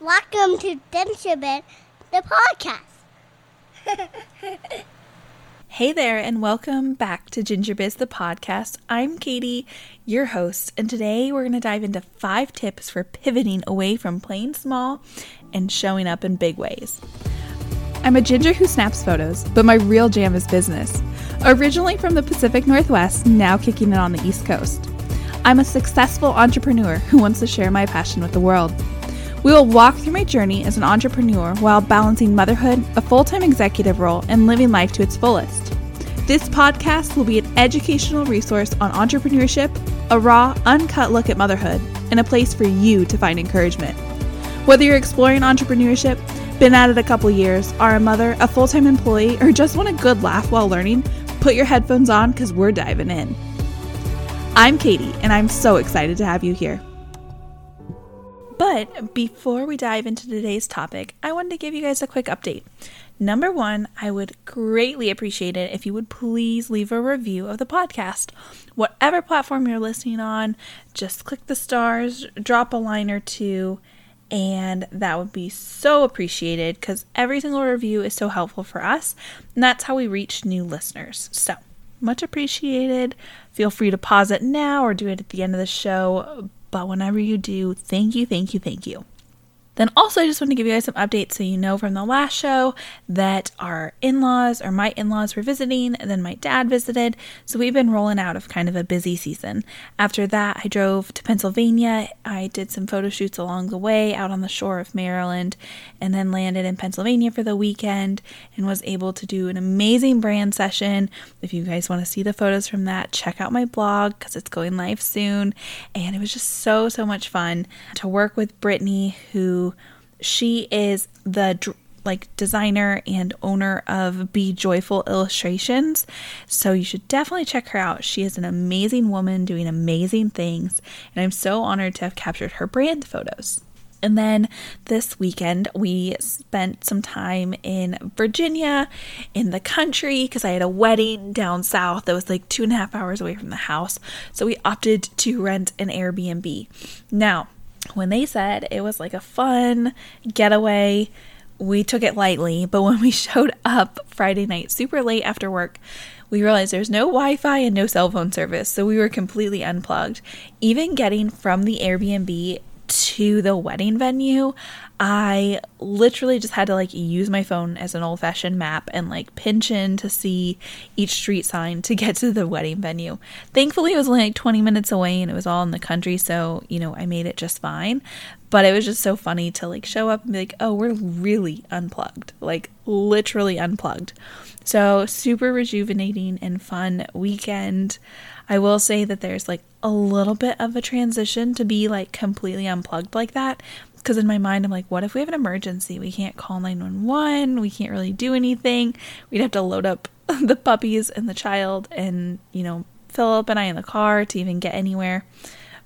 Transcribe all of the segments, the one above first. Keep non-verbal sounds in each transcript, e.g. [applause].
Welcome to Gingerbiz, the podcast. [laughs] Hey there, and welcome back to Gingerbiz, the podcast. I'm Katy, your host, and today we're going to dive into five tips for pivoting away from playing small and showing up in big ways. I'm a ginger who snaps photos, but my real jam is business. Originally from the Pacific Northwest, now kicking it on the East Coast. I'm a successful entrepreneur who wants to share my passion with the world. We will walk through my journey as an entrepreneur while balancing motherhood, a full time executive role, and living life to its fullest. This podcast will be an educational resource on entrepreneurship, a raw, uncut look at motherhood, and a place for you to find encouragement. Whether you're exploring entrepreneurship, been at it a couple years, are a mother, a full time employee, or just want a good laugh while learning, put your headphones on because we're diving in. I'm Katy, and I'm so excited to have you here. But before we dive into today's topic, I wanted to give you guys a quick update. Number one, I would greatly appreciate it if you would please leave a review of the podcast. Whatever platform you're listening on, just click the stars, drop a line or two, and that would be so appreciated because every single review is so helpful for us, and that's how we reach new listeners. So, much appreciated. Feel free to pause it now or do it at the end of the show. But whenever you do, thank you, thank you, thank you. Then also, I just want to give you guys some updates so you know from the last show that our in laws or my in laws were visiting, and then my dad visited. So we've been rolling out of kind of a busy season. After that, I drove to Pennsylvania. I did some photo shoots along the way out on the shore of Maryland, and then landed in Pennsylvania for the weekend and was able to do an amazing brand session. If you guys want to see the photos from that, check out my blog because it's going live soon. And it was just so, so much fun to work with Brittany, who she is the like designer and owner of Be Joyful Illustrations. So you should definitely check her out. She is an amazing woman doing amazing things, and I'm so honored to have captured her brand photos. And then this weekend, we spent some time in Virginia, in the country, because I had a wedding down south that was like two and a half hours away from the house. So we opted to rent an Airbnb. Now, when they said it was like a fun getaway, we took it lightly. [laughs] But when we showed up Friday night, super late after work, we realized there's no Wi Fi and no cell phone service. So we were completely unplugged. Even getting from the Airbnb to the wedding venue, I literally just had to like use my phone as an old fashioned map and like pinch in to see each street sign to get to the wedding venue. Thankfully, it was only like 20 minutes away and it was all in the country, so you know, I made it just fine. But it was just so funny to like show up and be like, oh, we're really unplugged, like literally unplugged. So, super rejuvenating and fun weekend. I will say that there's like a little bit of a transition to be like completely unplugged like that because in my mind I'm like, what if we have an emergency? We can't call 911. We can't really do anything. We'd have to load up [laughs] the puppies and the child and, you know, Philip and I in the car to even get anywhere.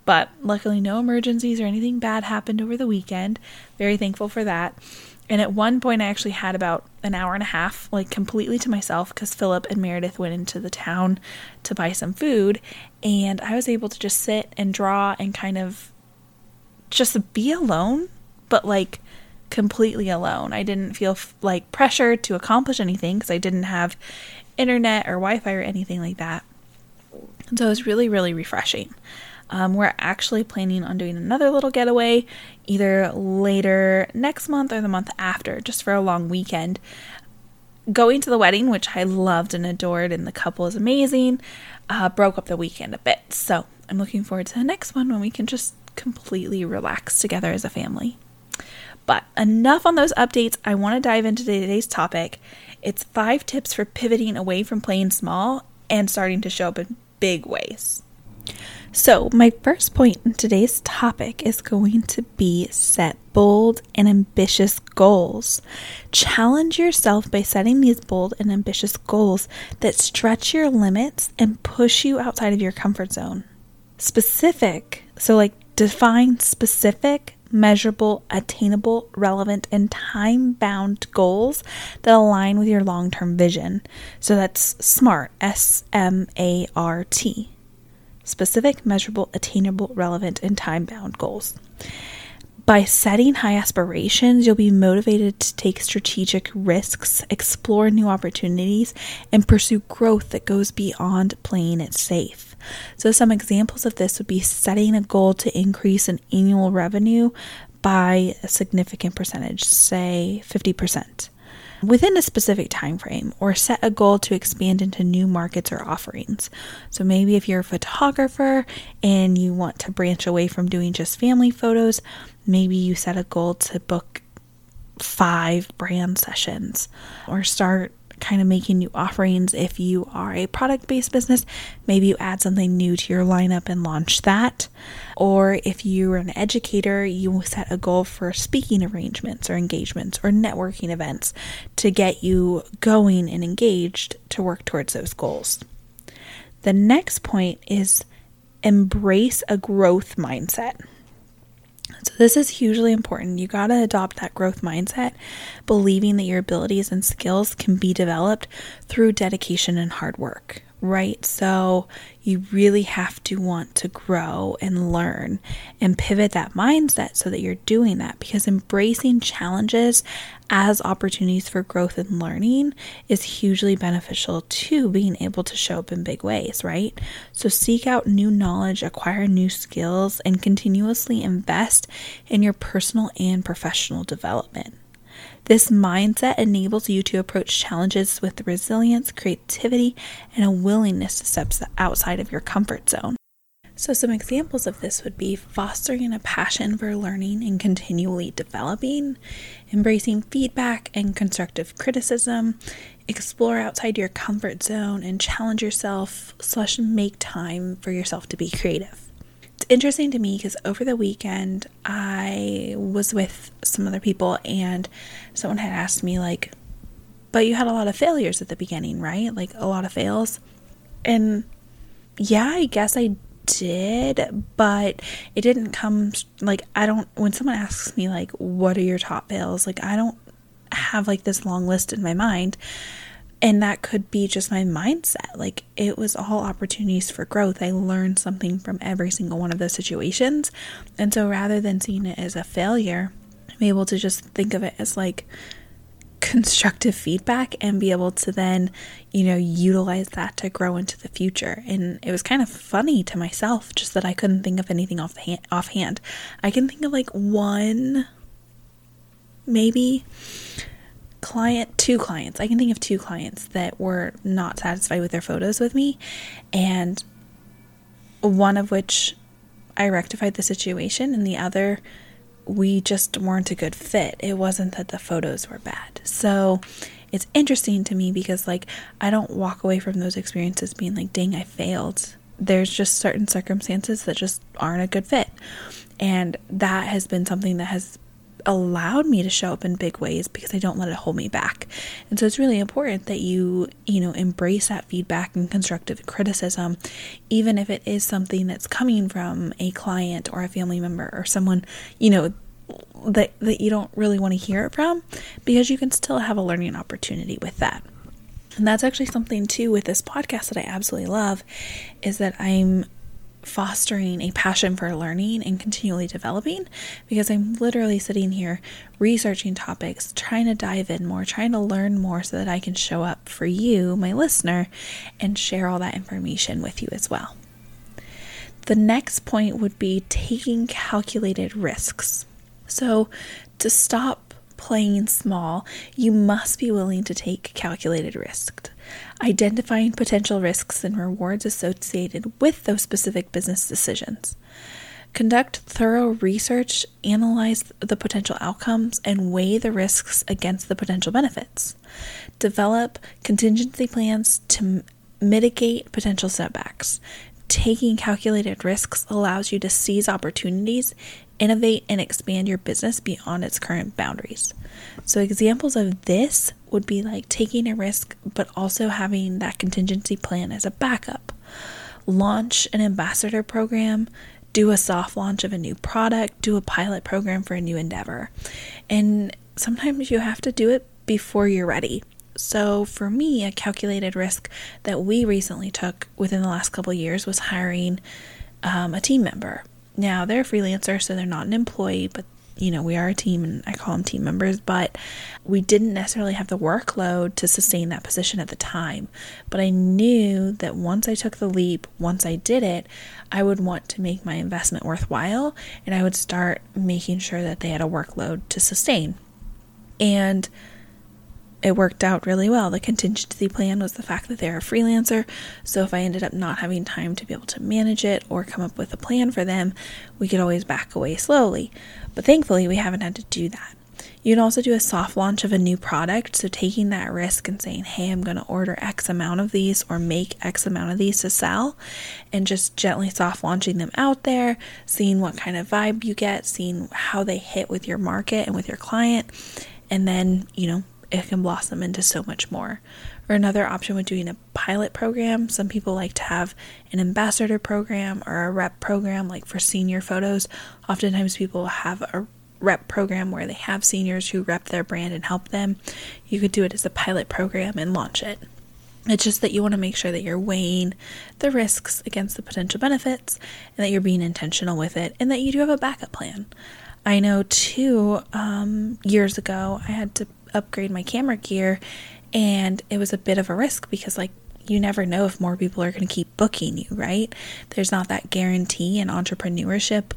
But luckily, no emergencies or anything bad happened over the weekend. Very thankful for that. And at one point, I actually had about an hour and a half, like completely to myself, because Philip and Meredith went into the town to buy some food. And I was able to just sit and draw and kind of just be alone, but like completely alone. I didn't feel like pressured to accomplish anything because I didn't have internet or Wi Fi or anything like that. So it was really, really refreshing. Um, we're actually planning on doing another little getaway either later next month or the month after, just for a long weekend. Going to the wedding, which I loved and adored, and the couple is amazing, uh, broke up the weekend a bit. So I'm looking forward to the next one when we can just completely relax together as a family. But enough on those updates. I want to dive into today's topic. It's five tips for pivoting away from playing small and starting to show up in big ways. So, my first point in today's topic is going to be set bold and ambitious goals. Challenge yourself by setting these bold and ambitious goals that stretch your limits and push you outside of your comfort zone. Specific, so like define specific, measurable, attainable, relevant, and time bound goals that align with your long term vision. So that's SMART, S M A R T specific, measurable, attainable, relevant, and time bound goals. By setting high aspirations, you'll be motivated to take strategic risks, explore new opportunities, and pursue growth that goes beyond playing it safe. So, some examples of this would be setting a goal to increase an annual revenue by a significant percentage, say 50% within a specific time frame or set a goal to expand into new markets or offerings. So maybe if you're a photographer and you want to branch away from doing just family photos, maybe you set a goal to book 5 brand sessions or start kind of making new offerings. If you are a product based business, maybe you add something new to your lineup and launch that. Or if you're an educator, you set a goal for speaking arrangements or engagements or networking events to get you going and engaged to work towards those goals. The next point is embrace a growth mindset. So, this is hugely important. You got to adopt that growth mindset, believing that your abilities and skills can be developed through dedication and hard work, right? So you really have to want to grow and learn and pivot that mindset so that you're doing that because embracing challenges as opportunities for growth and learning is hugely beneficial to being able to show up in big ways, right? So seek out new knowledge, acquire new skills, and continuously invest in your personal and professional development. This mindset enables you to approach challenges with resilience, creativity, and a willingness to step outside of your comfort zone. So, some examples of this would be fostering a passion for learning and continually developing, embracing feedback and constructive criticism, explore outside your comfort zone and challenge yourself, slash, make time for yourself to be creative it's interesting to me because over the weekend I was with some other people and someone had asked me like but you had a lot of failures at the beginning, right? Like a lot of fails. And yeah, I guess I did, but it didn't come like I don't when someone asks me like what are your top fails? Like I don't have like this long list in my mind. And that could be just my mindset. Like it was all opportunities for growth. I learned something from every single one of those situations. And so rather than seeing it as a failure, I'm able to just think of it as like constructive feedback and be able to then, you know, utilize that to grow into the future. And it was kind of funny to myself just that I couldn't think of anything off the hand, offhand. I can think of like one maybe client, two clients. I can think of two clients that were not satisfied with their photos with me, and one of which I rectified the situation, and the other we just weren't a good fit. It wasn't that the photos were bad. So it's interesting to me because, like, I don't walk away from those experiences being like, dang, I failed. There's just certain circumstances that just aren't a good fit. And that has been something that has allowed me to show up in big ways because I don't let it hold me back. And so it's really important that you, you know, embrace that feedback and constructive criticism, even if it is something that's coming from a client or a family member or someone, you know, that, that you don't really want to hear it from, because you can still have a learning opportunity with that. And that's actually something too with this podcast that I absolutely love is that I'm fostering a passion for learning and continually developing because I'm literally sitting here researching topics, trying to dive in more, trying to learn more so that I can show up for you, my listener, and share all that information with you as well. The next point would be taking calculated risks. So, to stop playing small, you must be willing to take calculated risks identifying potential risks and rewards associated with those specific business decisions. Conduct thorough research, analyze the potential outcomes, and weigh the risks against the potential benefits. Develop contingency plans to mitigate potential setbacks. Taking calculated risks allows you to seize opportunities, innovate, and expand your business beyond its current boundaries. So, examples of this would be like taking a risk, but also having that contingency plan as a backup. Launch an ambassador program, do a soft launch of a new product, do a pilot program for a new endeavor. And sometimes you have to do it before you're ready. So, for me, a calculated risk that we recently took within the last couple years was hiring um, a team member. Now, they're a freelancer, so they're not an employee, but you know, we are a team and I call them team members, but we didn't necessarily have the workload to sustain that position at the time. But I knew that once I took the leap, once I did it, I would want to make my investment worthwhile and I would start making sure that they had a workload to sustain. And it worked out really well. The contingency plan was the fact that they're a freelancer. So if I ended up not having time to be able to manage it or come up with a plan for them, we could always back away slowly. But thankfully, we haven't had to do that. You can also do a soft launch of a new product. So taking that risk and saying, hey, I'm going to order X amount of these or make X amount of these to sell, and just gently soft launching them out there, seeing what kind of vibe you get, seeing how they hit with your market and with your client. And then, you know, it can blossom into so much more. Or another option with doing a pilot program. Some people like to have an ambassador program or a rep program, like for senior photos. Oftentimes, people have a rep program where they have seniors who rep their brand and help them. You could do it as a pilot program and launch it. It's just that you want to make sure that you're weighing the risks against the potential benefits and that you're being intentional with it and that you do have a backup plan. I know too, um, years ago, I had to upgrade my camera gear and it was a bit of a risk because like you never know if more people are going to keep booking you, right? There's not that guarantee in entrepreneurship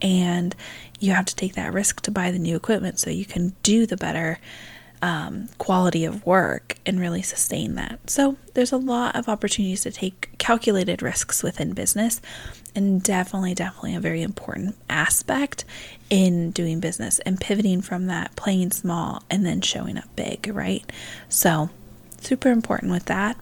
and you have to take that risk to buy the new equipment so you can do the better um, quality of work and really sustain that. So, there's a lot of opportunities to take calculated risks within business, and definitely, definitely a very important aspect in doing business and pivoting from that playing small and then showing up big, right? So, super important with that.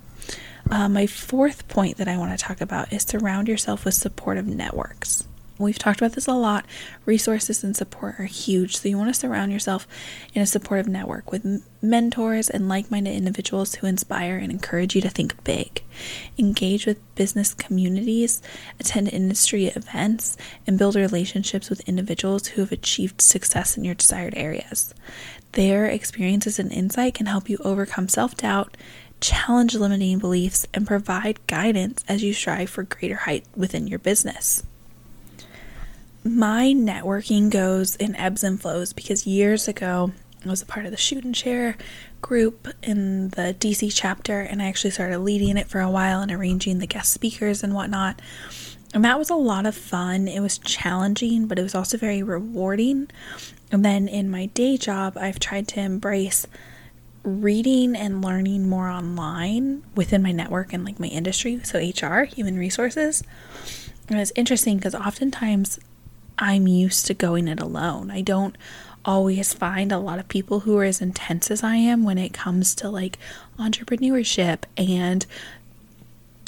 Uh, my fourth point that I want to talk about is surround yourself with supportive networks. We've talked about this a lot. Resources and support are huge. So, you want to surround yourself in a supportive network with mentors and like minded individuals who inspire and encourage you to think big. Engage with business communities, attend industry events, and build relationships with individuals who have achieved success in your desired areas. Their experiences and insight can help you overcome self doubt challenge limiting beliefs, and provide guidance as you strive for greater height within your business my networking goes in ebbs and flows because years ago I was a part of the shoot and share group in the DC chapter, and I actually started leading it for a while and arranging the guest speakers and whatnot. And that was a lot of fun. It was challenging, but it was also very rewarding. And then in my day job, I've tried to embrace reading and learning more online within my network and like my industry. So, HR, human resources. And it's interesting because oftentimes I'm used to going it alone. I don't always find a lot of people who are as intense as I am when it comes to like entrepreneurship and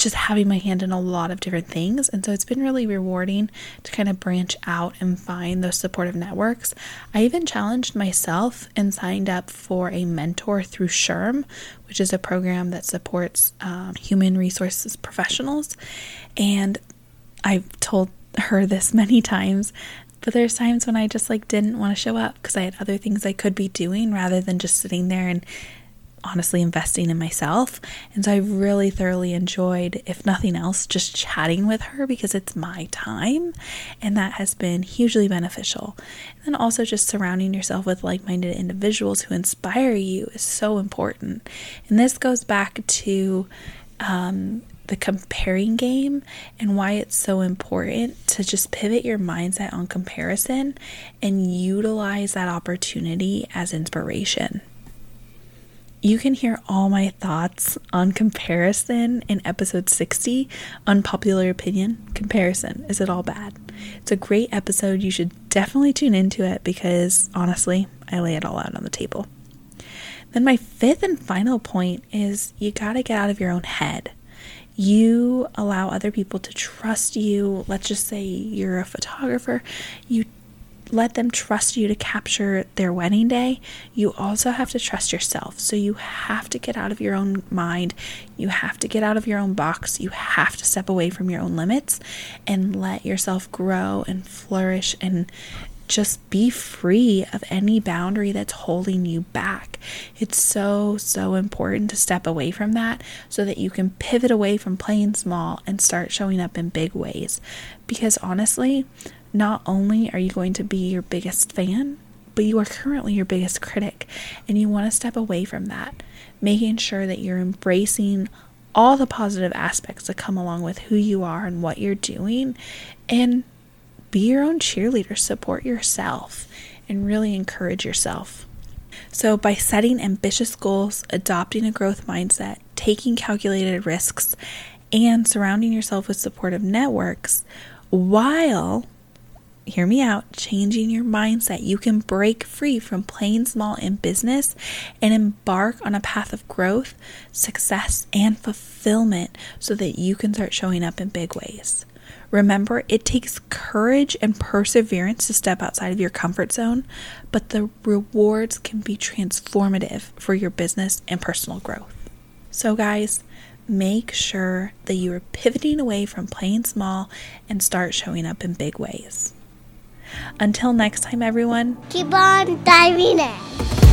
just having my hand in a lot of different things. And so it's been really rewarding to kind of branch out and find those supportive networks. I even challenged myself and signed up for a mentor through SHRM, which is a program that supports um, human resources professionals. And I've told her this many times, but there's times when I just like didn't want to show up because I had other things I could be doing rather than just sitting there and honestly investing in myself. And so I really thoroughly enjoyed, if nothing else, just chatting with her because it's my time. And that has been hugely beneficial. And then also just surrounding yourself with like minded individuals who inspire you is so important. And this goes back to um, the comparing game and why it's so important to just pivot your mindset on comparison and utilize that opportunity as inspiration. You can hear all my thoughts on comparison in episode 60 Unpopular Opinion Comparison. Is it all bad? It's a great episode. You should definitely tune into it because honestly, I lay it all out on the table. Then, my fifth and final point is you got to get out of your own head you allow other people to trust you. Let's just say you're a photographer, you let them trust you to capture their wedding day, you also have to trust yourself. So you have to get out of your own mind. You have to get out of your own box. You have to step away from your own limits and let yourself grow and flourish and just be free of any boundary that's holding you back. It's so, so important to step away from that so that you can pivot away from playing small and start showing up in big ways. Because honestly, not only are you going to be your biggest fan, but you are currently your biggest critic, and you want to step away from that, making sure that you're embracing all the positive aspects that come along with who you are and what you're doing, and be your own cheerleader, support yourself, and really encourage yourself. So, by setting ambitious goals, adopting a growth mindset, taking calculated risks, and surrounding yourself with supportive networks, while hear me out, changing your mindset, you can break free from playing small in business and embark on a path of growth, success, and fulfillment so that you can start showing up in big ways. Remember, it takes courage and perseverance to step outside of your comfort zone, but the rewards can be transformative for your business and personal growth. So, guys, make sure that you are pivoting away from playing small and start showing up in big ways. Until next time, everyone, Keep on diving in.